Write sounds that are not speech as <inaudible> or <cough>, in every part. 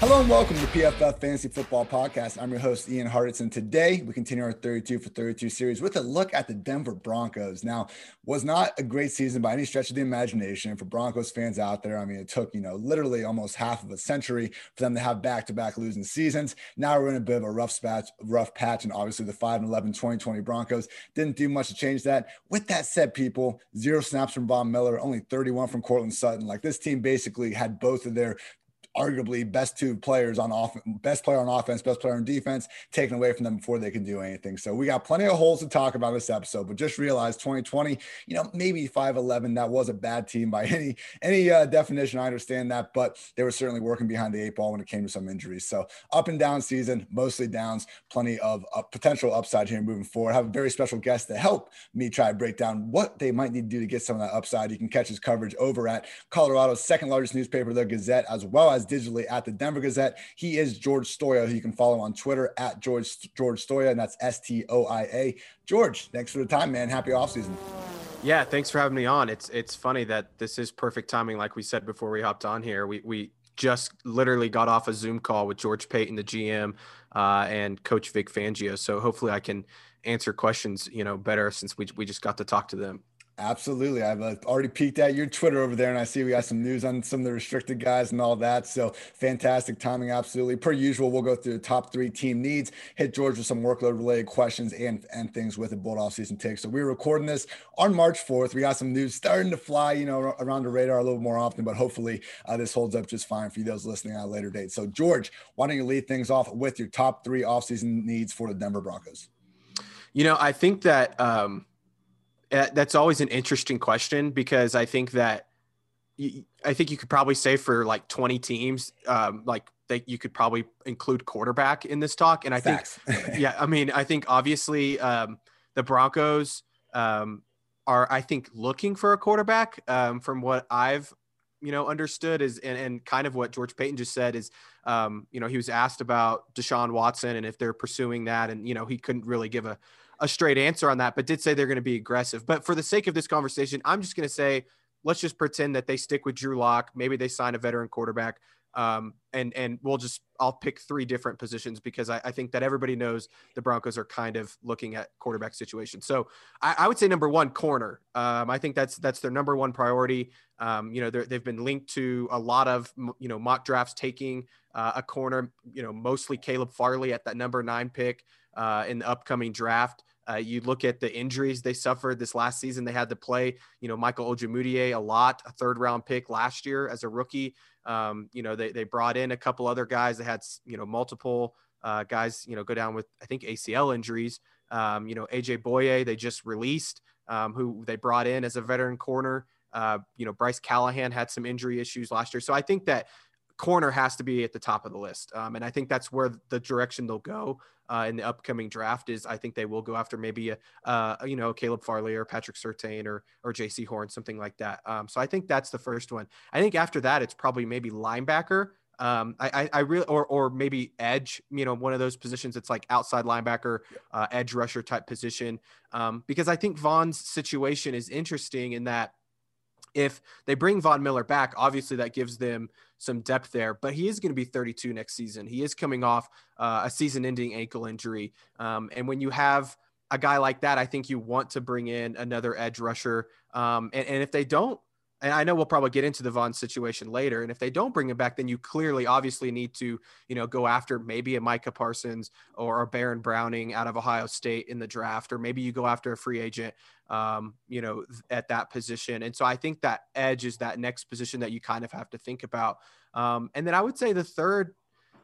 Hello and welcome to PFF Fantasy Football Podcast. I'm your host, Ian Hartitz. Today we continue our 32 for 32 series with a look at the Denver Broncos. Now, was not a great season by any stretch of the imagination for Broncos fans out there. I mean, it took, you know, literally almost half of a century for them to have back to back losing seasons. Now we're in a bit of a rough patch, rough patch, and obviously the 5 and 11 2020 Broncos didn't do much to change that. With that said, people, zero snaps from Von Miller, only 31 from Courtland Sutton. Like this team basically had both of their arguably best two players on off, best player on offense, best player on defense, taken away from them before they can do anything. So we got plenty of holes to talk about this episode, but just realize 2020, you know, maybe 5'11, that was a bad team by <laughs> any any uh, definition. I understand that, but they were certainly working behind the eight ball when it came to some injuries. So up and down season, mostly downs, plenty of uh, potential upside here moving forward. I have a very special guest to help me try to break down what they might need to do to get some of that upside. You can catch his coverage over at Colorado's second largest newspaper, the Gazette, as well as digitally at the Denver Gazette. He is George Stoia, who you can follow on Twitter at George George Stoia, and that's S T O I A. George, thanks for the time, man. Happy offseason. Yeah, thanks for having me on. It's it's funny that this is perfect timing, like we said before we hopped on here. We we just literally got off a Zoom call with George Paton, the GM, uh, and Coach Vic Fangio. So hopefully I can answer questions, you know, better since we we just got to talk to them. Absolutely. I've already peeked at your Twitter over there and I see we got some news on some of the restricted guys and all that. So fantastic timing. Absolutely. Per usual, we'll go through the top three team needs, hit George with some workload related questions and, and things with a bold off season take. So we're recording this on March 4th. We got some news starting to fly, you know, around the radar a little more often, but hopefully uh, this holds up just fine for you those listening at a later date. So George, why don't you lead things off with your top three off season needs for the Denver Broncos? You know, I think that, um, that's always an interesting question because I think that I think you could probably say for like 20 teams, um, like that you could probably include quarterback in this talk. And I Facts. think, <laughs> <laughs> yeah, I mean, I think obviously um, the Broncos um, are, I think, looking for a quarterback. Um, from what I've, you know, understood is, and, and kind of what George Paton just said is, um, you know, he was asked about Deshaun Watson and if they're pursuing that, and you know, he couldn't really give a a straight answer on that, but did say they're going to be aggressive. But for the sake of this conversation, I'm just going to say let's just pretend that they stick with Drew Lock. Maybe they sign a veteran quarterback. Um, and and we'll just I'll pick three different positions because I, I, think that everybody knows the Broncos are kind of looking at quarterback situation. So I, I would say number one, corner. Um, I think that's that's their number one priority. Um, you know they've been linked to a lot of you know mock drafts taking uh, a corner. You know mostly Caleb Farley at that number nine pick uh, in the upcoming draft. Uh, you look at the injuries they suffered this last season. They had to play, you know, Michael Ojemudia a lot, a third round pick last year as a rookie. Um, you know, they, they brought in a couple other guys that had, you know, multiple uh, guys, you know, go down with, I think, ACL injuries. Um, you know, AJ Bouye, they just released, um, who they brought in as a veteran corner. Uh, you know, Bryce Callahan had some injury issues last year. So I think that corner has to be at the top of the list. Um, and I think that's where the direction they'll go uh, in the upcoming draft is I think they will go after maybe a, uh, you know, Caleb Farley or Patrick Surtain or, or Jaycee Horn, something like that. Um, so I think that's the first one. I think after that, it's probably maybe linebacker. Um, I, I, I really, or, or maybe edge, you know, one of those positions. It's like outside linebacker, uh, edge rusher type position. Um, because I think Von's situation is interesting in that if they bring Von Miller back, obviously that gives them some depth there, but he is going to be 32 next season. He is coming off uh, a season ending ankle injury. Um, and when you have a guy like that, I think you want to bring in another edge rusher. Um, and, and if they don't, and I know we'll probably get into the Von situation later. And if they don't bring him back, then you clearly, obviously, need to, you know, go after maybe a Micah Parsons or a Baron Browning out of Ohio State in the draft, or maybe you go after a free agent, um, you know, at that position. And so I think that edge is that next position that you kind of have to think about. Um, and then I would say the third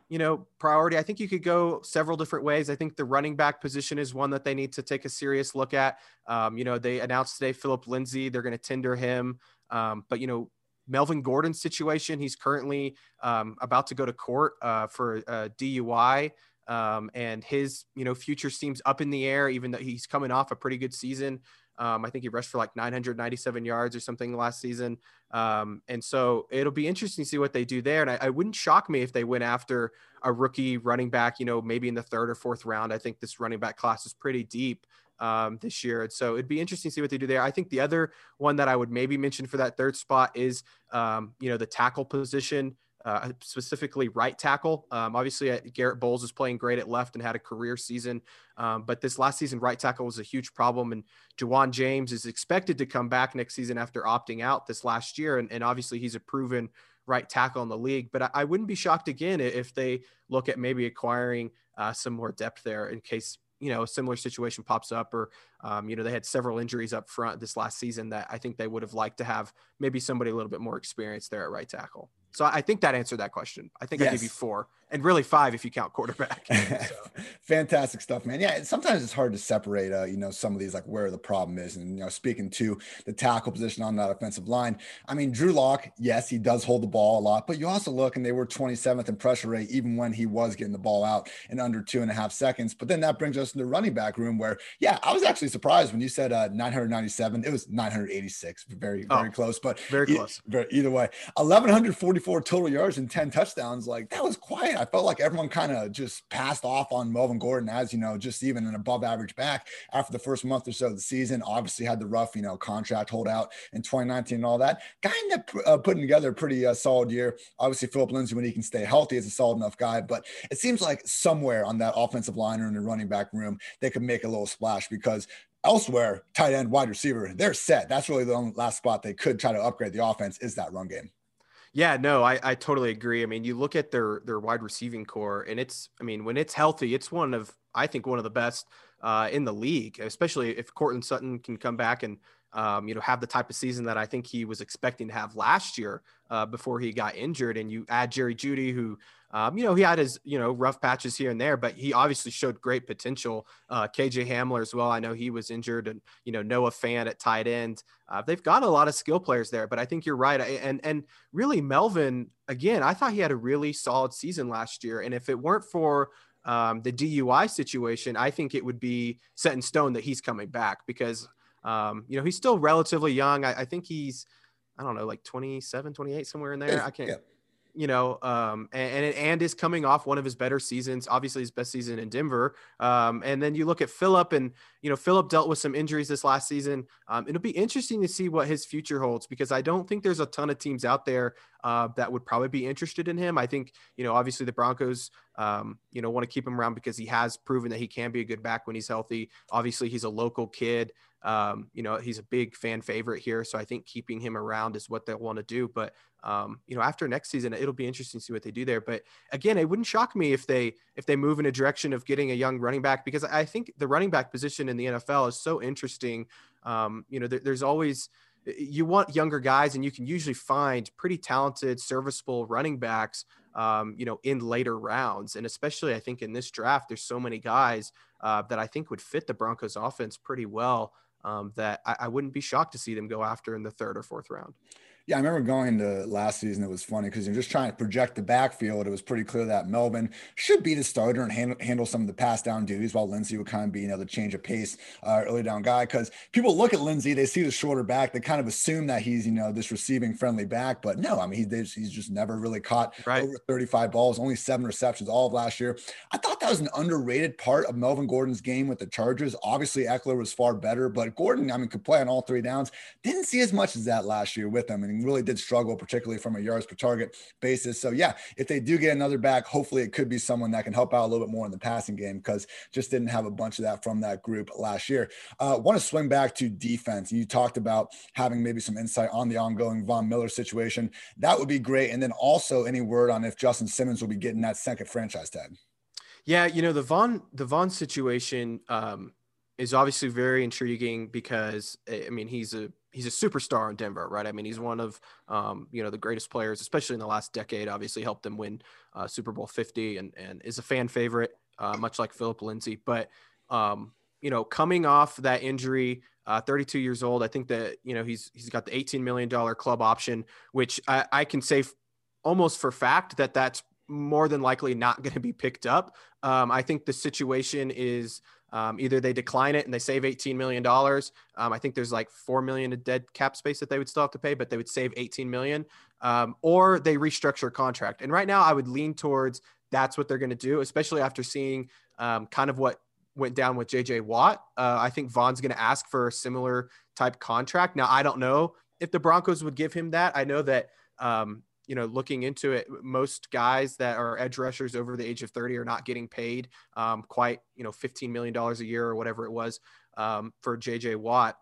you know, priority. I think you could go several different ways. I think the running back position is one that they need to take a serious look at. Um, you know, they announced today Phillip Lindsay, they're going to tender him. Um, but, you know, Melvin Gordon's situation, he's currently um, about to go to court uh, for a DUI. Um, and his, you know, future seems up in the air, even though he's coming off a pretty good season. Um, I think he rushed for like 997 yards or something last season. Um, and so it'll be interesting to see what they do there. And I, I, wouldn't shock me if they went after a rookie running back, you know, maybe in the third or fourth round. I think this running back class is pretty deep um, this year. So it'd be interesting to see what they do there. I think the other one that I would maybe mention for that third spot is, um, you know, the tackle position. uh, specifically right tackle. Um, obviously, uh, Garett Bolles is playing great at left and had a career season, um, but this last season, right tackle was a huge problem. And Ja'Wuan James is expected to come back next season after opting out this last year, and, and obviously he's a proven right tackle in the league. But I, I wouldn't be shocked again if they look at maybe acquiring uh, some more depth there in case you know a similar situation pops up or um, you know they had several injuries up front this last season that i think they would have liked to have maybe somebody a little bit more experienced there at right tackle so I think that answered that question. I think yes. I gave you four and really five if you count quarterback. So. <laughs> Fantastic stuff, man. Yeah, sometimes it's hard to separate, uh, you know, some of these like where the problem is. And you know, speaking to the tackle position on that offensive line, I mean, Drew Lock, yes, he does hold the ball a lot, but you also look and they were 27th in pressure rate even when he was getting the ball out in under two and a half seconds. But then that brings us to the running back room where, yeah, I was actually surprised when you said uh, 997. It was 986, very very oh, close, but very close. E- either way, 1144 total yards and 10 touchdowns. Like that was quiet. I felt like everyone kind of just passed off on Melvin Gordon as, you know, just even an above average back after the first month or so of the season. Obviously had the rough, you know, contract holdout in 2019 and all that. Guy ended up uh, putting together a pretty uh, solid year. Obviously, Phillip Lindsay, when he can stay healthy, is a solid enough guy. But it seems like somewhere on that offensive line or in the running back room, they could make a little splash because elsewhere, tight end, wide receiver, they're set. That's really the last spot they could try to upgrade the offense is that run game. Yeah, no, I, I totally agree. I mean, you look at their their wide receiving corps, and it's I mean, when it's healthy, it's one of I think one of the best uh, in the league, especially if Courtland Sutton can come back and um, you know have the type of season that I think he was expecting to have last year uh, before he got injured, and you add Jerry Jeudy, who um, you know, he had his, you know, rough patches here and there, but he obviously showed great potential. Uh, KJ Hamler as well. I know he was injured and, you know, Noah Fant at tight end. Uh, they've got a lot of skill players there, but I think you're right. And, and really Melvin, again, I thought he had a really solid season last year. And if it weren't for um, the DUI situation, I think it would be set in stone that he's coming back because, um, you know, he's still relatively young. I, I, think he's, I don't know, like 27, 28, somewhere in there. I can't. You know, um, and, and is coming off one of his better seasons, obviously his best season in Denver. Um, and then you look at Phillip, and you know, Phillip dealt with some injuries this last season. Um, it'll be interesting to see what his future holds because I don't think there's a ton of teams out there uh, that would probably be interested in him. I think, you know, obviously the Broncos, um, you know, want to keep him around because he has proven that he can be a good back when he's healthy. Obviously, he's a local kid. Um, you know, he's a big fan favorite here. So I think keeping him around is what they'll want to do. But um, you know, after next season, it'll be interesting to see what they do there. But again, it wouldn't shock me if they if they move in a direction of getting a young running back because I think the running back position in the NFL is so interesting. Um, you know, there, there's always you want younger guys, and you can usually find pretty talented, serviceable running backs. Um, you know, in later rounds, and especially I think in this draft, there's so many guys uh, that I think would fit the Broncos offense pretty well. Um, that I, I wouldn't be shocked to see them go after in the third or fourth round. Yeah, I remember going to last season. It was funny because you're just trying to project the backfield. It was pretty clear that Melvin should be the starter and handle, handle some of the pass down duties, while Lindsay would kind of be, you know, the change of pace uh, early down guy. Because people look at Lindsay, they see the shorter back, they kind of assume that he's, you know, this receiving friendly back. But no, I mean, he's, he's just never really caught right. over 35 balls, only seven receptions all of last year. I thought that was an underrated part of Melvin Gordon's game with the Chargers. Obviously, Ekeler was far better, but Gordon, I mean, could play on all three downs. Didn't see as much as that last year with him. And really did struggle, particularly from a yards per target basis. So yeah, if they do get another back, hopefully it could be someone that can help out a little bit more in the passing game because just didn't have a bunch of that from that group last year. Uh, Want to swing back to defense. You talked about having maybe some insight on the ongoing Von Miller situation. That would be great. And then also any word on if Justin Simmons will be getting that second franchise tag. Yeah, you know the Von the Von situation um, is obviously very intriguing because I mean he's a he's a superstar in Denver, right? I mean, he's one of um, you know the greatest players, especially in the last decade. Obviously, helped them win uh, Super Bowl Fifty, and and is a fan favorite, uh, much like Phillip Lindsay. But um, you know, coming off that injury, uh, 32 years old, I think that you know he's he's got the 18 million dollar club option, which I, I can say f- almost for fact that that's more than likely not going to be picked up. Um, I think the situation is um, either they decline it and they save $18 million. Um, I think there's like 4 million of dead cap space that they would still have to pay, but they would save 18 million. Um, or they restructure contract. And right now I would lean towards that's what they're going to do, especially after seeing um, kind of what went down with JJ Watt. Uh, I think Von's going to ask for a similar type contract. Now, I don't know if the Broncos would give him that. I know that, um, you know, looking into it, most guys that are edge rushers over the age of 30 are not getting paid um, quite, you know, $15 million a year or whatever it was um, for JJ Watt.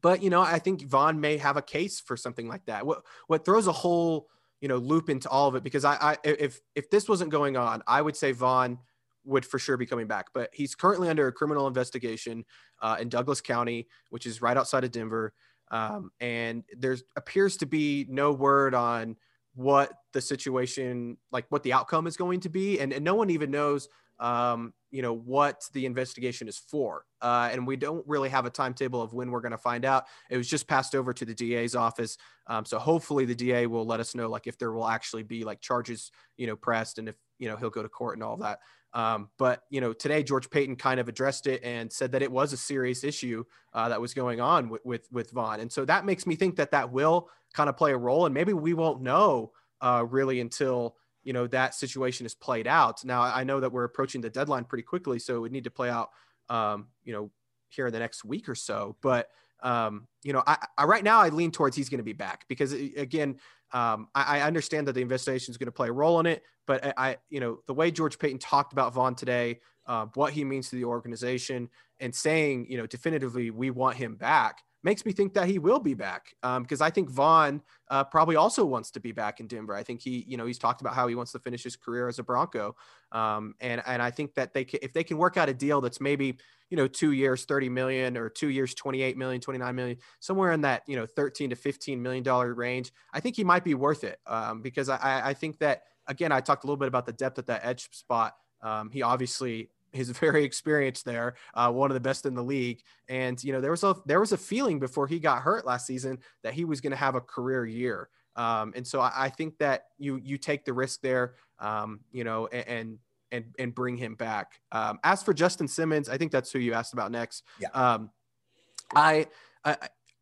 But, you know, I think Von may have a case for something like that. What, what throws a whole, you know, loop into all of it, because I, I, if, if this wasn't going on, I would say Von would for sure be coming back, but he's currently under a criminal investigation uh, in Douglas County, which is right outside of Denver. Um, and there appears to be no word on what the situation, like what the outcome is going to be, and, and no one even knows, um, you know, what the investigation is for. Uh, and we don't really have a timetable of when we're going to find out. It was just passed over to the DA's office, um, so hopefully the DA will let us know, like if there will actually be like charges, you know, pressed, and if you know he'll go to court and all that. Um, but you know, today George Paton kind of addressed it and said that it was a serious issue uh, that was going on with, with with Von, and so that makes me think that that will kind of play a role, and maybe we won't know uh, really until you know that situation is played out. Now I know that we're approaching the deadline pretty quickly, so it would need to play out, um, you know, here in the next week or so. But um, you know, I, I, right now I lean towards he's going to be back because again, um, I, I, understand that the investigation is going to play a role in it, but I, I, you know, the way George Paton talked about Von today, uh, what he means to the organization, and saying, you know, definitively we want him back makes me think that he will be back because um, I think Von uh, probably also wants to be back in Denver. I think he, you know, he's talked about how he wants to finish his career as a Bronco, um, and and I think that they can, if they can work out a deal that's maybe you know two years 30 million or two years 28 million 29 million somewhere in that you know 13 to 15 million dollar range i think he might be worth it um, because I, I think that again i talked a little bit about the depth at that edge spot um, he obviously He's <laughs> very experienced there, uh, one of the best in the league. And you know, there was a there was a feeling before he got hurt last season that he was going to have a career year. Um, and so I, I, think that you you take the risk there, um, you know, and and and bring him back. Um, as for Justin Simmons, I think that's who you asked about next. Yeah. Um, I, I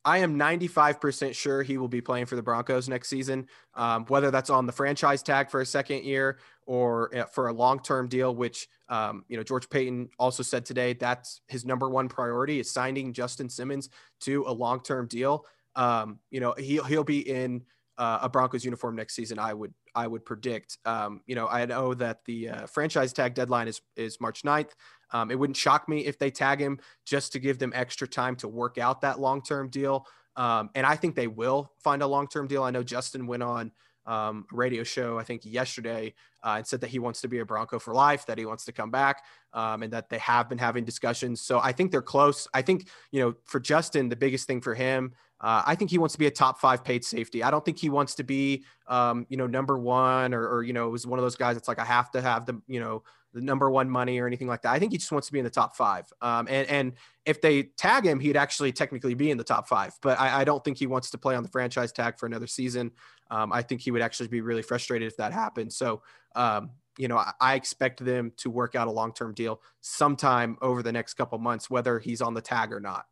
I am 95% sure he will be playing for the Broncos next season, um, whether that's on the franchise tag for a second year or uh, for a long-term deal, which, um, you know, George Paton also said today, that's his number one priority is signing Justin Simmons to a long-term deal. Um, you know, he'll, he'll be in uh, a Broncos uniform next season. I would, I would predict, um, you know, I know that the uh, franchise tag deadline is, is March 9th. Um, it wouldn't shock me if they tag him just to give them extra time to work out that long term deal. Um, and I think they will find a long term deal. I know Justin went on um, radio show, I think yesterday, uh, and said that he wants to be a Bronco for life, that he wants to come back, um, and that they have been having discussions. So I think they're close. I think, you know, for Justin, the biggest thing for him, uh, I think he wants to be a top five paid safety. I don't think he wants to be, um, you know, number one or, or, you know, was one of those guys that's like, I have to have the, you know, the number one money or anything like that. I think he just wants to be in the top five. Um, and, and if they tag him, he'd actually technically be in the top five. But I, I don't think he wants to play on the franchise tag for another season. Um, I think he would actually be really frustrated if that happened. So, um, you know, I, expect them to work out a long term deal sometime over the next couple months, whether he's on the tag or not.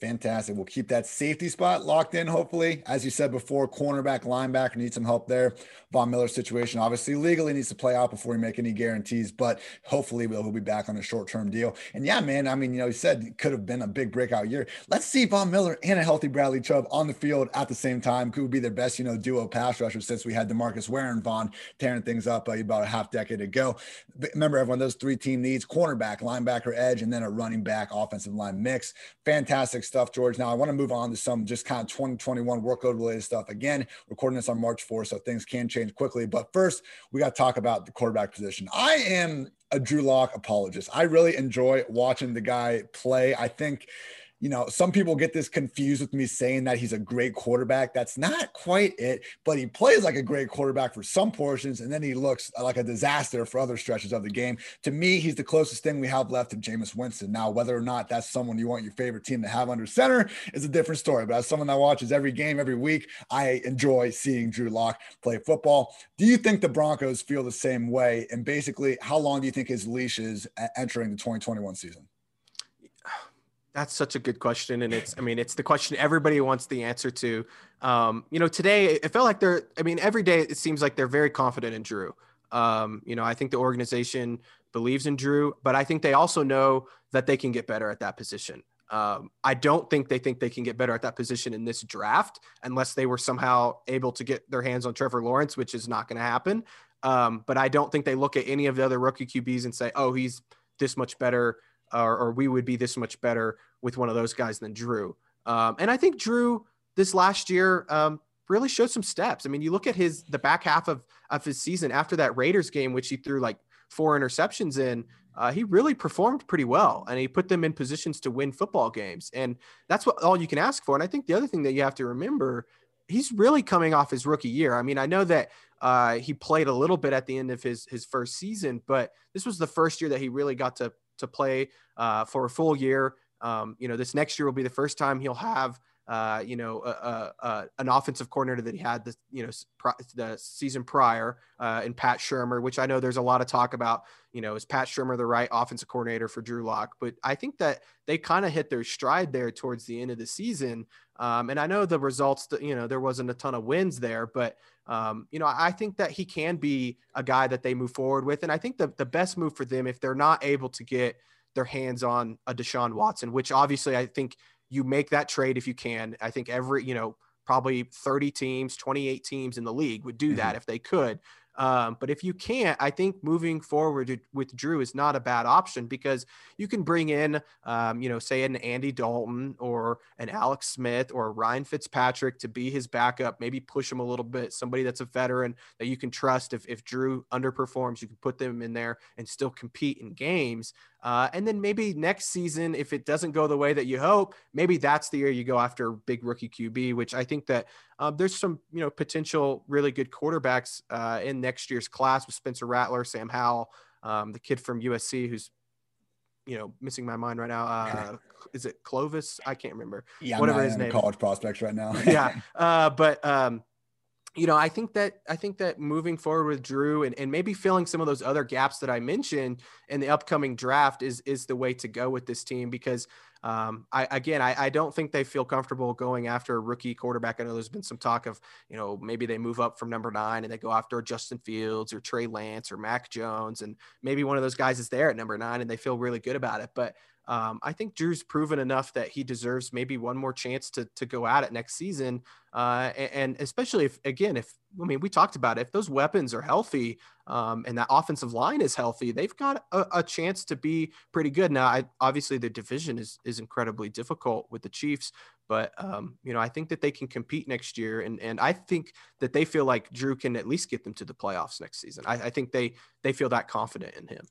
Fantastic. We'll keep that safety spot locked in, hopefully. As you said before, cornerback, linebacker need some help there. Von Miller's situation obviously legally needs to play out before we make any guarantees, but hopefully we'll, he'll be back on a short term deal. And yeah, man, I mean, you know, he said it could have been a big breakout year. Let's see Von Miller and a healthy Bradley Chubb on the field at the same time. Could be their best, you know, duo pass rusher since we had DeMarcus Ware and Von tearing things up uh, about a half decade ago. But remember, everyone, those three team needs cornerback, linebacker, edge, and then a running back offensive line mix. Fantastic stuff, George. Now, I want to move on to some just kind of 2021 workload related stuff. Again, recording this on March 4th, so things can change quickly. But first, we got to talk about the quarterback position. I am a Drew Lock apologist. I really enjoy watching the guy play. I think you know, some people get this confused with me saying that he's a great quarterback. That's not quite it, but he plays like a great quarterback for some portions, and then he looks like a disaster for other stretches of the game. To me, he's the closest thing we have left to Jameis Winston. Now, whether or not that's someone you want your favorite team to have under center is a different story. But as someone that watches every game every week, I enjoy seeing Drew Lock play football. Do you think the Broncos feel the same way? And basically, how long do you think his leash is entering the 2021 season? That's such a good question, and it's I mean it's the question everybody wants the answer to. Um, you know, today it felt like they're. I mean, every day it seems like they're very confident in Drew. Um, you know, I think the organization believes in Drew, but I think they also know that they can get better at that position. Um, I don't think they think they can get better at that position in this draft unless they were somehow able to get their hands on Trevor Lawrence, which is not going to happen. Um, but I don't think they look at any of the other rookie QBs and say, oh, he's this much better, or, or we would be this much better with one of those guys than Drew. Um, and I think Drew this last year um, really showed some steps. I mean, you look at his the back half of of his season after that Raiders game, which he threw like four interceptions in. Uh, he really performed pretty well, and he put them in positions to win football games, and that's what all you can ask for. And I think the other thing that you have to remember, he's really coming off his rookie year. I mean, I know that uh, he played a little bit at the end of his his first season, but this was the first year that he really got to to play uh, for a full year. Um, you know, this next year will be the first time he'll have uh, you know, an offensive coordinator that he had the, you know, the season prior uh, in Pat Shurmur, which I know there's a lot of talk about, you know, is Pat Shurmur the right offensive coordinator for Drew Lock? But I think that they kind of hit their stride there towards the end of the season. Um, and I know the results, that, you know, there wasn't a ton of wins there, but, um, you know, I think that he can be a guy that they move forward with. And I think the, the best move for them, if they're not able to get their hands on a Deshaun Watson, which obviously I think you make that trade if you can. I think every, you know, probably 30 teams, 28 teams in the league would do that mm-hmm. if they could. Um, but if you can't, I think moving forward with Drew is not a bad option because you can bring in, um, you know, say an Andy Dalton or an Alex Smith or Ryan Fitzpatrick to be his backup, maybe push him a little bit, somebody that's a veteran that you can trust. If, if Drew underperforms, you can put them in there and still compete in games. Uh, and then maybe next season, if it doesn't go the way that you hope, maybe that's the year you go after big rookie QB, which I think that um, there's some, you know, potential really good quarterbacks uh, in next year's class with Spencer Rattler, Sam Howell, um, the kid from USC who's, you know, missing my mind right now. Uh, <laughs> is it Slovis? I can't remember. Yeah, whatever his name. College prospects right now. yeah, <laughs> uh, but um, you know, I think that I think that moving forward with Drew and, and maybe filling some of those other gaps that I mentioned in the upcoming draft is is the way to go with this team because um, I again I, I don't think they feel comfortable going after a rookie quarterback. I know there's been some talk of you know maybe they move up from number nine and they go after Justin Fields or Trey Lance or Mac Jones and maybe one of those guys is there at number nine and they feel really good about it. But um, I think Drew's proven enough that he deserves maybe one more chance to to go at it next season. Uh, and, and, especially if, again, if I mean, we talked about it, if those weapons are healthy um, and that offensive line is healthy, they've got a, a chance to be pretty good. Now, I, obviously, the division is is incredibly difficult with the Chiefs, but um, you know, I think that they can compete next year, and and I think that they feel like Drew can at least get them to the playoffs next season. I, I think they they feel that confident in him.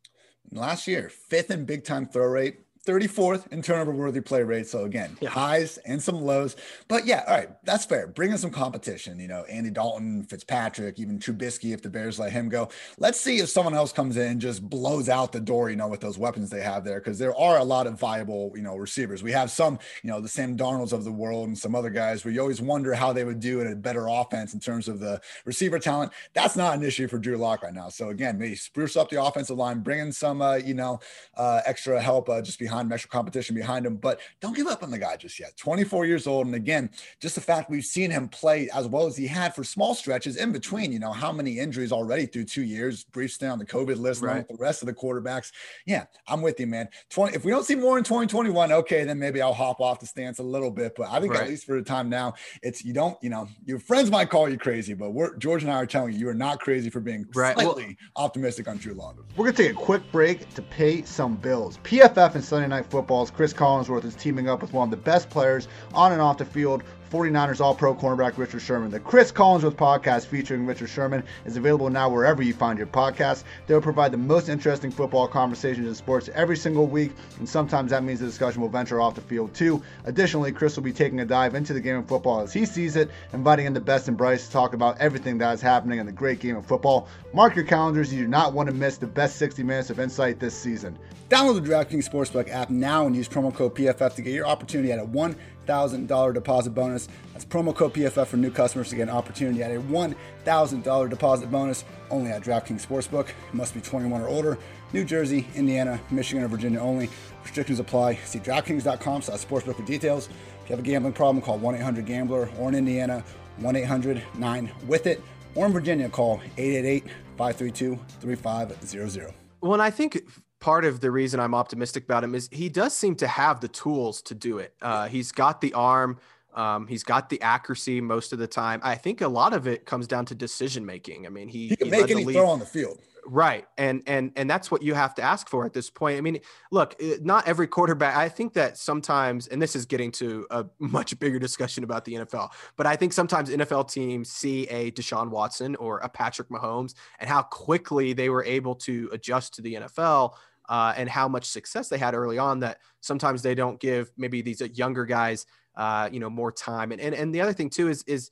Last year, fifth in big time throw rate, 34th in turnover worthy play rate. So again, yeah. highs and some lows. But yeah, all right, that's fair. Bring in some competition. You know, Andy Dalton, Fitzpatrick, even Trubisky, if the Bears let him go. Let's see if someone else comes in and just blows out the door, you know, with those weapons they have there. Cause there are a lot of viable, you know, receivers. We have some, you know, the Sam Darnolds of the world and some other guys where you always wonder how they would do in a better offense in terms of the receiver talent. That's not an issue for Drew Lock right now. So again, maybe spruce up the offensive line, bring in some, uh, you know, uh, extra help uh, just behind behind Metro competition behind him. But don't give up on the guy just yet. 24 years old. And again, just the fact we've seen him play as well as he had for small stretches in between, you know, how many injuries already through two years, brief stay on the COVID list, right. with the rest of the quarterbacks. Yeah, I'm with you, man. 20, if we don't see more in 2021, okay, then maybe I'll hop off the stance a little bit. But I think right. at least for the time now, it's you don't, you know, your friends might call you crazy, but we're George and I are telling you, you are not crazy for being right. slightly well, optimistic on Drew Lock. We're gonna take a quick break to pay some bills. PFF and Sunday Night Football's Chris Collinsworth is teaming up with one of the best players on and off the field 49ers All Pro cornerback Richard Sherman. The Chris Collinsworth podcast featuring Richard Sherman is available now wherever you find your podcast. They will provide the most interesting football conversations in sports every single week, and sometimes that means the discussion will venture off the field too. Additionally, Chris will be taking a dive into the game of football as he sees it, inviting in the best and brightest to talk about everything that is happening in the great game of football. Mark your calendars, you do not want to miss the best 60 minutes of insight this season. Download the DraftKings Sportsbook app now and use promo code PFF to get your opportunity at a $1,000 deposit bonus. That's promo code PFF for new customers to get an opportunity at a $1,000 deposit bonus only at DraftKings Sportsbook. Must be 21 or older. New Jersey, Indiana, Michigan, or Virginia only. Restrictions apply. See DraftKings.com slash sportsbook for details. If you have a gambling problem, call 1-800-GAMBLER or in Indiana, 1-800-9-WITH-IT or in Virginia, call 888-532-3500. Well, and I think part of the reason I'm optimistic about him is he does seem to have the tools to do it. Uh, he's got the arm, um, he's got the accuracy most of the time. I think a lot of it comes down to decision making. I mean, he, he can make any throw on the field. Right. And and and that's what you have to ask for at this point. I mean, look, not every quarterback I think that sometimes and this is getting to a <laughs> much bigger discussion about the NFL, but I think sometimes NFL teams see a Deshaun Watson or a Patrick Mahomes and how quickly they were able to adjust to the NFL uh, and how much success they had early on that sometimes they don't give maybe these younger guys uh, you know more time and, and and the other thing too is is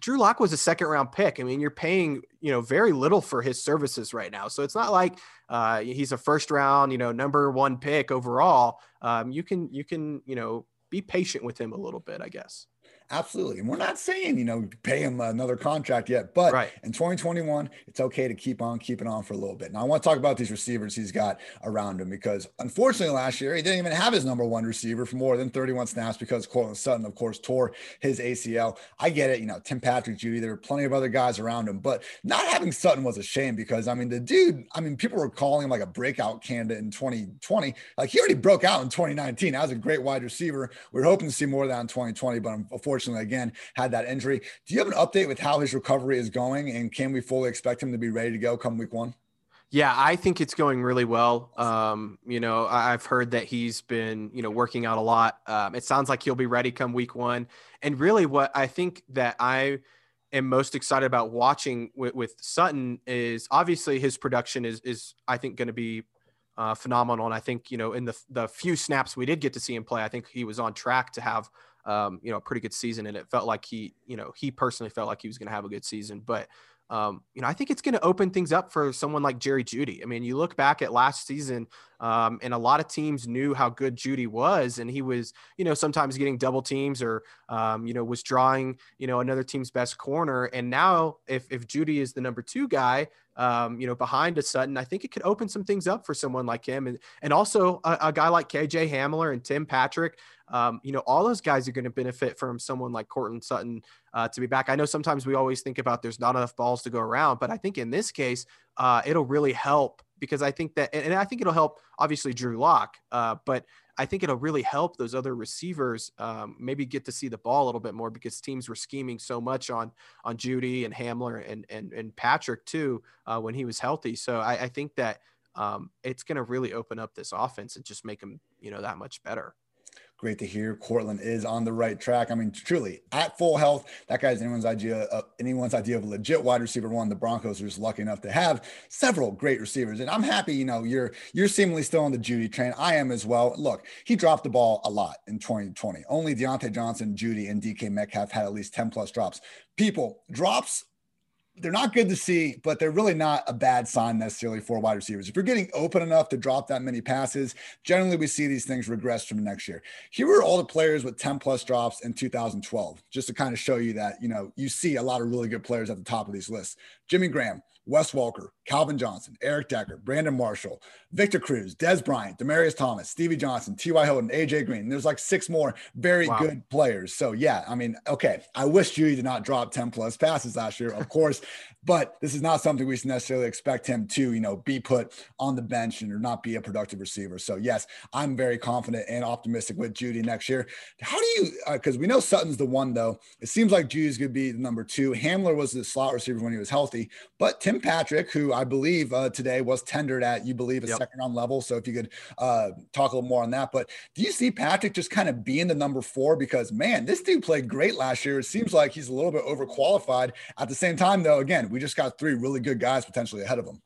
Drew Lock was a second round pick. I mean, you're paying, you know, very little for his services right now. So it's not like uh, he's a first round, you know, number one pick overall. Um, you can, you can, you know, be patient with him a little bit, I guess. Absolutely. And we're not saying, you know, pay him another contract yet, but right. in 2021, it's okay to keep on keeping on for a little bit. Now, I want to talk about these receivers he's got around him because unfortunately last year, he didn't even have his number one receiver for more than 31 snaps because Courtland Sutton, of course, tore his ACL. I get it. You know, Tim Patrick, Jeudy, there are plenty of other guys around him, but not having Sutton was a shame because, I mean, the dude, I mean, people were calling him like a breakout candidate in 2020. Like he already broke out in 2019. That was a great wide receiver. We are hoping to see more of that in 2020, but unfortunately, again, had that injury. Do you have an update with how his recovery is going, and can we fully expect him to be ready to go come week one? Yeah, I think it's going really well. Um, you know, I've heard that he's been, you know, working out a lot. Um, it sounds like he'll be ready come week one. And really, what I think that I am most excited about watching with, with Sutton is obviously his production is is I think going to be uh, phenomenal. And I think you know in the the few snaps we did get to see him play, I think he was on track to have um, you know, a pretty good season. And it felt like he, you know, he personally felt like he was going to have a good season. But, um, you know, I think it's going to open things up for someone like Jerry Jeudy. I mean, you look back at last season, um, and a lot of teams knew how good Jeudy was, and he was, you know, sometimes getting double teams or, um, you know, was drawing, you know, another team's best corner. And now, if if Jeudy is the number two guy, um, you know, behind a Sutton, I think it could open some things up for someone like him, and and also a, a guy like KJ Hamler and Tim Patrick. Um, you know, all those guys are going to benefit from someone like Courtland Sutton uh, to be back. I know sometimes we always think about there's not enough balls to go around, but I think in this case, uh, it'll really help because I think that, and I think it'll help obviously Drew Lock, uh, but I think it'll really help those other receivers um, maybe get to see the ball a little bit more because teams were scheming so much on on Jeudy and Hamler and and and Patrick too uh, when he was healthy. So I, I think that um, it's going to really open up this offense and just make them you know that much better great to hear. Courtland is on the right track. I mean, truly at full health, that guy's anyone's idea. Of, anyone's idea of a legit wide receiver one. The Broncos are just lucky enough to have several great receivers, and I'm happy. You know, you're you're seemingly still on the Jeudy train. I am as well. Look, he dropped the ball a lot in 2020. Only Diontae Johnson, Jeudy, and DK Metcalf had at least 10 plus drops. People drops they're not good to see, but they're really not a bad sign necessarily for wide receivers. If you're getting open enough to drop that many passes, generally we see these things regress from next year. Here are all the players with 10 plus drops in 2012, just to kind of show you that, you know, you see a lot of really good players at the top of these lists. Jimmy Graham, Wes Walker, Calvin Johnson, Eric Decker, Brandon Marshall, Victor Cruz, Dez Bryant, Demaryius Thomas, Stevie Johnson, T.Y. Hilton, AJ Green. There's like six more very wow. good players. So yeah, I mean, okay. I wish Jeudy did not drop 10 plus passes last year, of <laughs> course, but this is not something we should necessarily expect him to, you know, be put on the bench and or not be a productive receiver. So yes, I'm very confident and optimistic with Jeudy next year. How do you? Because uh, we know Sutton's the one though. It seems like Jeudy's going to be the number two. Hamler was the slot receiver when he was healthy, but Tim Patrick, who I believe uh, today was tendered at, you believe, a yep. second round level. So if you could uh, talk a little more on that. But do you see Patrick just kind of being the number four? Because man, this dude played great last year. It seems like he's a little bit overqualified. At the same time, though, again, we just got three really good guys potentially ahead of him.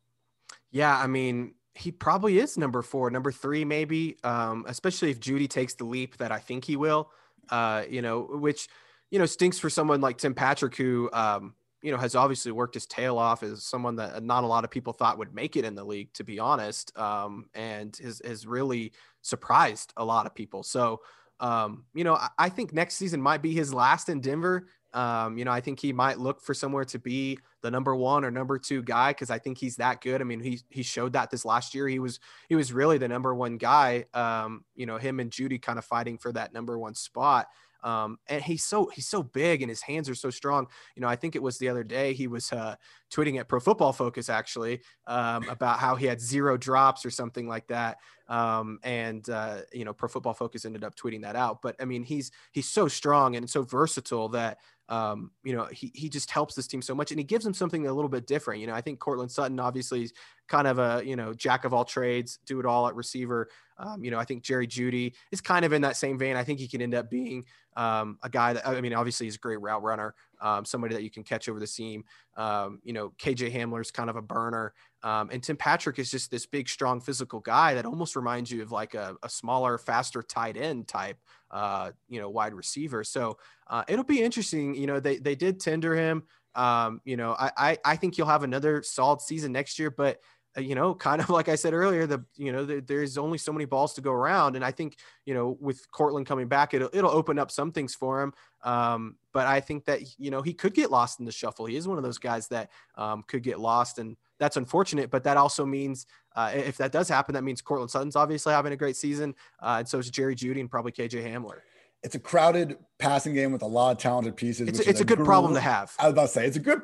Yeah, I mean, he probably is number four, number three, maybe. Um, especially if Jeudy takes the leap that I think he will. Uh, you know, which you know stinks for someone like Tim Patrick, who um, you know has obviously worked his tail off as someone that not a lot of people thought would make it in the league, to be honest, um, and has has really surprised a lot of people. So. Um, you know, I, I think next season might be his last in Denver. Um, you know, I think he might look for somewhere to be the number one or number two guy because I think he's that good. I mean, he he showed that this last year. He was he was really the number one guy. Um, you know, him and Jeudy kind of fighting for that number one spot. Um, and he's so he's so big and his hands are so strong. You know, I think it was the other day he was uh, tweeting at Pro Football Focus actually um, about how he had zero drops or something like that. Um, and uh, you know, Pro Football Focus ended up tweeting that out. But I mean, he's he's so strong and so versatile that um, you know, he, he just helps this team so much and he gives them something a little bit different. You know, I think Courtland Sutton obviously is kind of a, you know, jack of all trades, do it all at receiver. Um, you know, I think Jerry Jeudy is kind of in that same vein. I think he can end up being um, a guy that, I mean, obviously he's a great route runner, um, somebody that you can catch over the seam. Um, you know, KJ Hamler is kind of a burner. Um, and Tim Patrick is just this big, strong, physical guy that almost reminds you of like a, a smaller, faster tight end type, uh, you know, wide receiver. So uh, it'll be interesting. You know, they, they did tender him. Um, you know, I, I, I think you'll have another solid season next year, but you know, <laughs> kind of like I said earlier, the you know the, there's only so many balls to go around, and I think you know with Courtland coming back, it'll it'll open up some things for him. Um, but I think that you know he could get lost in the shuffle. He is one of those guys that um, could get lost, and that's unfortunate. But that also means uh, if that does happen, that means Courtland Sutton's obviously having a great season, uh, and so is Jerry Jeudy and probably KJ Hamler it's a crowded passing game with a lot of talented pieces. It's, it's a, a, good problem to have. I was about to say it's a good,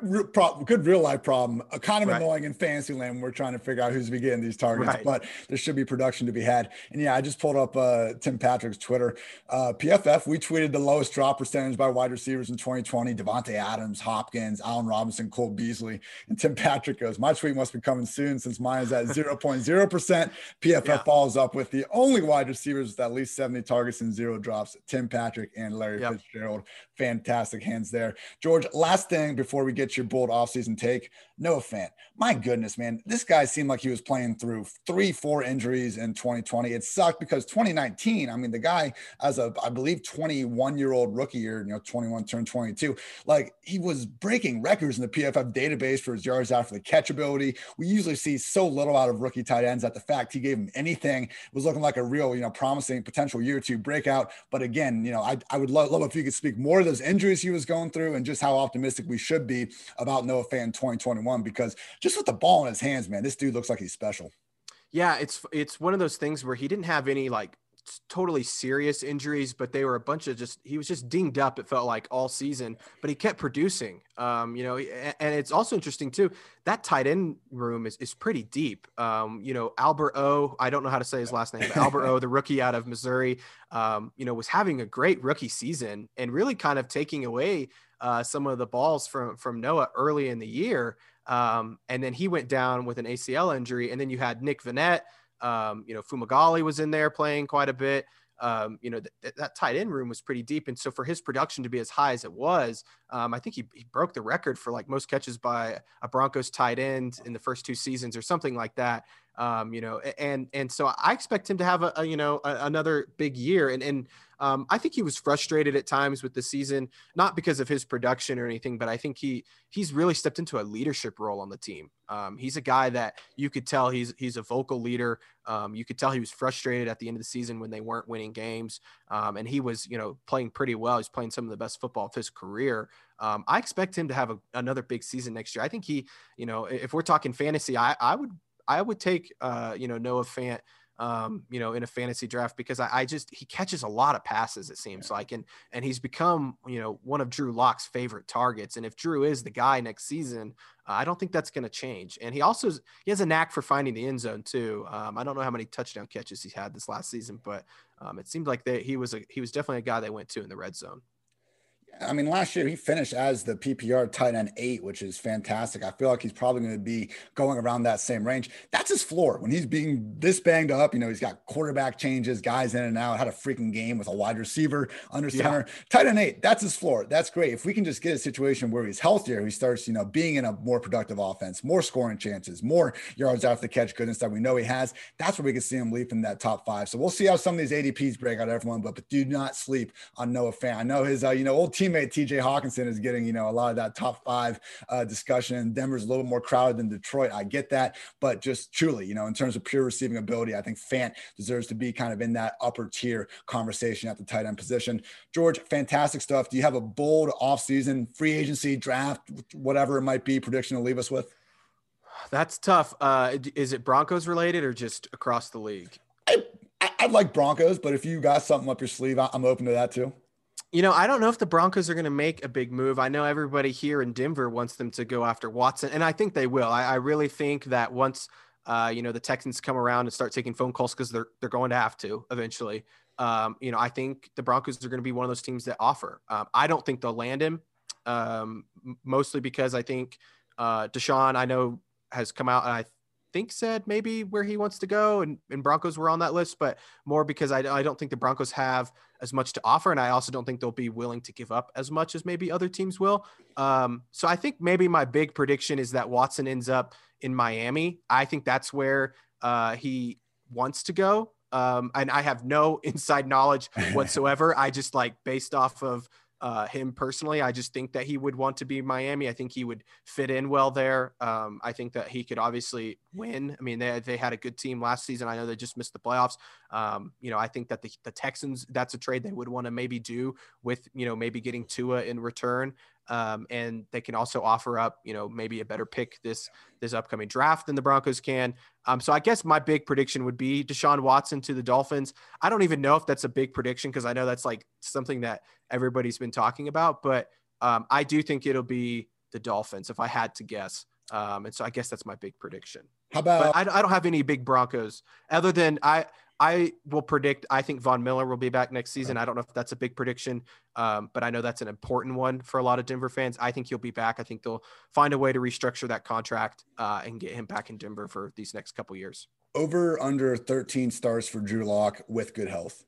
good real life problem. A kind of right. annoying in fantasy land. When we're trying to figure out who's be getting these targets, right. but there should be production to be had. And yeah, I just pulled up uh, Tim Patrick's Twitter. Uh, PFF, we tweeted the lowest drop percentage by wide receivers in 2020: Davante Adams, Hopkins, Allen Robinson, Cole Beasley. And Tim Patrick goes, "My tweet must be coming soon since mine is at 0.0 percent." PFF yeah. follows up with the only wide receivers with at least 70 targets and zero drops: Tim Patrick and Larry yep. Fitzgerald. Fantastic hands there. George, last thing before we get your bold offseason take Noah Fant. My goodness, man. This guy seemed like he was playing through three, four injuries in 2020. It sucked because 2019, I mean, the guy, as a, I believe, 21 year old rookie year, you know, 21 turned 22, like he was breaking records in the PFF database for his yards after the catch ability. We usually see so little out of rookie tight ends that the fact he gave him anything was looking like a real, you know, promising potential year two breakout. But again, you know, I, I would love, love if you could speak more of those injuries he was going through and just how optimistic we should be about Noah Fant 2021 because just with the ball in his hands, man, this dude looks like he's special. Yeah, it's it's one of those things where he didn't have any like totally serious injuries, but they were a bunch of just he was just dinged up. It felt like all season, but he kept producing. Um, you know, and it's also interesting too. That tight end room is is pretty deep. Um, you know, Albert O. I don't know how to say his last name, Albert O. The rookie out of Missouri. Um, you know, was having a great rookie season and really kind of taking away uh, some of the balls from from Noah early in the year. Um, and then he went down with an ACL injury. And then you had Nick Vannett, um, you know, Fumagalli was in there playing quite a bit. Um, you know, th- that tight end room was pretty deep. And so for his production to be as high as it was, um, I think he, he broke the record for like most catches by a Broncos tight end in the first two seasons or something like that. Um, you know, and, and so I expect him to have a, a you know, a, another big year. And, and, um, I think he was frustrated at times with the season, not because of his production or anything, but I think he he's really stepped into a leadership role on the team. Um, he's a guy that you could tell he's he's a vocal leader. Um, you could tell he was frustrated at the end of the season when they weren't winning games, um, and he was you know playing pretty well. He's playing some of the best football of his career. Um, I expect him to have a, another big season next year. I think he, you know, if we're talking fantasy, I, I would I would take uh, you know Noah Fant um, you know, in a fantasy draft because I, I, just he catches a lot of passes, it seems like, and and he's become you know one of Drew Lock's favorite targets. And if Drew is the guy next season, uh, I don't think that's going to change. And he also he has a knack for finding the end zone too. Um, I don't know how many touchdown catches he's had this last season, but um, it seemed like that he was a he was definitely a guy they went to in the red zone. I mean, last year he finished as the PPR tight end eight, which is fantastic. I feel like he's probably going to be going around that same range. That's his floor when he's being this banged up. You know, he's got quarterback changes, guys in and out, had a freaking game with a wide receiver under center. Yeah. Tight end eight, that's his floor. That's great. If we can just get a situation where he's healthier, he starts, you know, being in a more productive offense, more scoring chances, more yards after the catch goodness that we know he has, that's where we can see him leap in that top five. So we'll see how some of these ADPs break out everyone, but, but do not sleep on Noah Fant. I know his, uh, you know, old team teammate TJ Hockenson is getting, you know, a lot of that top five uh, discussion. Denver's a little more crowded than Detroit. I get that. But just truly, you know, in terms of pure receiving ability, I think Fant deserves to be kind of in that upper tier conversation at the tight end position. George, fantastic stuff. Do you have a bold offseason free agency draft, whatever it might be, prediction to leave us with? That's tough. Uh, is it Broncos related or just across the league? I, I, would like Broncos, but if you got something up your sleeve, I'm open to that too. You know, I don't know if the Broncos are going to make a big move. I know everybody here in Denver wants them to go after Watson, and I think they will. I, I really think that once uh, you know the Texans come around and start taking phone calls because they're they're going to have to eventually. Um, you know, I think the Broncos are going to be one of those teams that offer. Um, I don't think they'll land him, um, mostly because I think uh, Deshaun, I know, has come out and I think said maybe where he wants to go, and, and Broncos were on that list, but more because I, I don't think the Broncos have as much to offer, and I also don't think they'll be willing to give up as much as maybe other teams will. Um, so I think maybe my big prediction is that Watson ends up in Miami. I think that's where uh, he wants to go. Um, and I have no <laughs> inside knowledge <laughs> whatsoever. I just like based off of uh, him personally. I just think that he would want to be Miami. I think he would fit in well there. Um, I think that he could obviously win. I mean, they, they had a good team last season. I know they just missed the playoffs. Um, you know, I think that the, the Texans, that's a trade they would want to maybe do with, you know, maybe getting Tua in return. Um, and they can also offer up, you know, maybe a better pick this this upcoming draft than the Broncos can. Um, so I guess my big prediction would be Deshaun Watson to the Dolphins. I don't even know if that's a big prediction because I know that's like something that everybody's been talking about, but um, I do think it'll be the Dolphins if I had to guess. Um, and so I guess that's my big prediction. How about? I, I, don't have any big Broncos other than I I will predict. I think Von Miller will be back next season. I don't know if that's a big prediction, um, but I know that's an important one for a lot of Denver fans. I think he'll be back. I think they'll find a way to restructure that contract uh, and get him back in Denver for these next couple years. Over under 13 stars for Drew Lock with good health.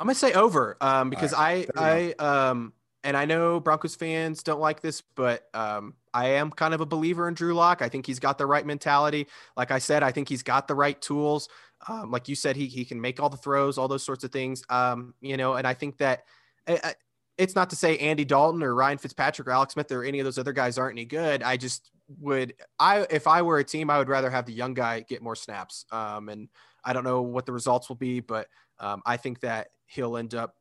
I'm gonna say over um, because right. I I um, and I know Broncos fans don't like this, but um, I am kind of a believer in Drew Lock. I think he's got the right mentality. Like I said, I think he's got the right tools. Um, like you said, he, he can make all the throws, all those sorts of things. Um, you know, and I think that I, it's not to say Andy Dalton or Ryan Fitzpatrick or Alex Smith or any of those other guys aren't any good. I just would, I, if I were a team, I would rather have the young guy get more snaps. Um, and I don't know what the results will be, but um, I think that he'll end up,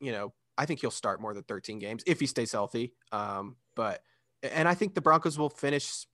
you know, I think he'll start more than 13 games if he stays healthy. Um, but, and I think the Broncos will finish,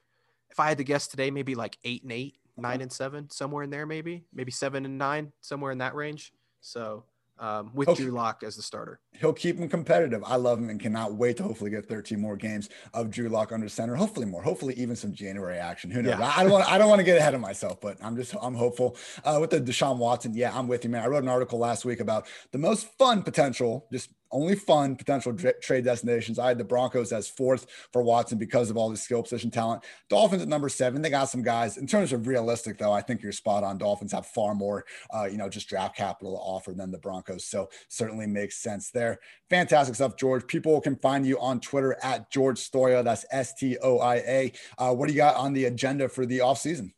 if I had to guess today, maybe like eight and eight nine and seven, somewhere in there, maybe, maybe seven and nine, somewhere in that range. So um, with. Drew Lock as the starter. He'll keep him competitive. I love him and cannot wait to hopefully get 13 more games of Drew Lock under center. Hopefully more. Hopefully even some January action. Who knows? Yeah. I don't want. I don't want to get ahead of myself, but I'm just. I'm hopeful. Uh, with the Deshaun Watson, yeah, I'm with you, man. I wrote an article last week about the most fun potential, just only fun potential trade destinations. I had the Broncos as fourth for Watson because of all the skill position talent. Dolphins at number seven. They got some guys. In terms of realistic, though, I think you're spot on. Dolphins have far more, uh, you know, just draft capital to offer than the Broncos. So certainly makes sense there. Fantastic stuff, George. People can find you on Twitter at George Stoia. That's S T O I A. Uh, what do you got on the agenda for the offseason?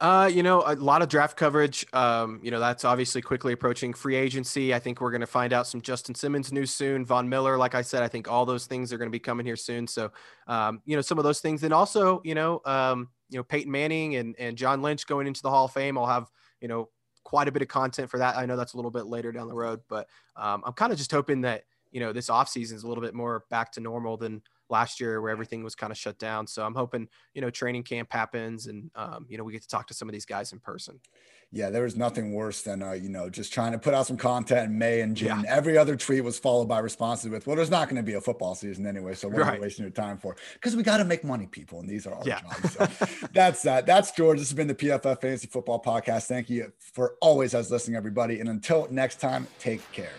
Uh, you know, a lot of draft coverage. Um, you know, that's obviously quickly approaching free agency. I think we're going to find out some Justin Simmons news soon. Von Miller, like I said, I think all those things are going to be coming here soon. So, um, you know, some of those things, and also, you know, um, you know, Peyton Manning and and John Lynch going into the Hall of Fame. I'll have you know quite a bit of content for that. I know that's a little bit later down the road, but um, I'm kind of just hoping that you know this offseason is a little bit more back to normal than last year where everything was kind of shut down. So I'm hoping, you know, training camp happens and, um, you know, we get to talk to some of these guys in person. Yeah, there was nothing worse than, uh, you know, just trying to put out some content in May and June. Yeah. Every other tweet was followed by responses with, well, there's not going to be a football season anyway. So what right. are you wasting your time for? Because we got to make money, people. And these are our yeah. jobs. So <laughs> that's that. That's George. This has been the PFF Fantasy Football Podcast. Thank you for always as listening, everybody. And until next time, take care.